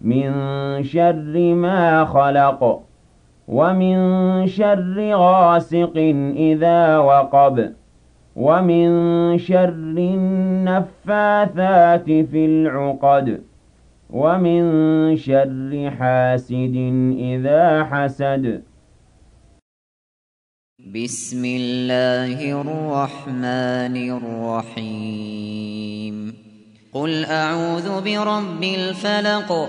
من شر ما خلق ومن شر غاسق إذا وقب ومن شر النفاثات في العقد ومن شر حاسد إذا حسد. بسم الله الرحمن الرحيم. قل أعوذ برب الفلق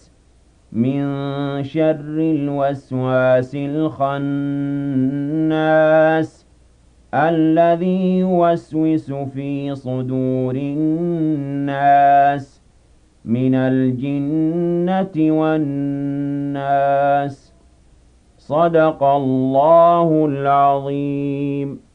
شر الوسواس الخناس الذي يوسوس في صدور الناس من الجنة والناس. صدق الله العظيم.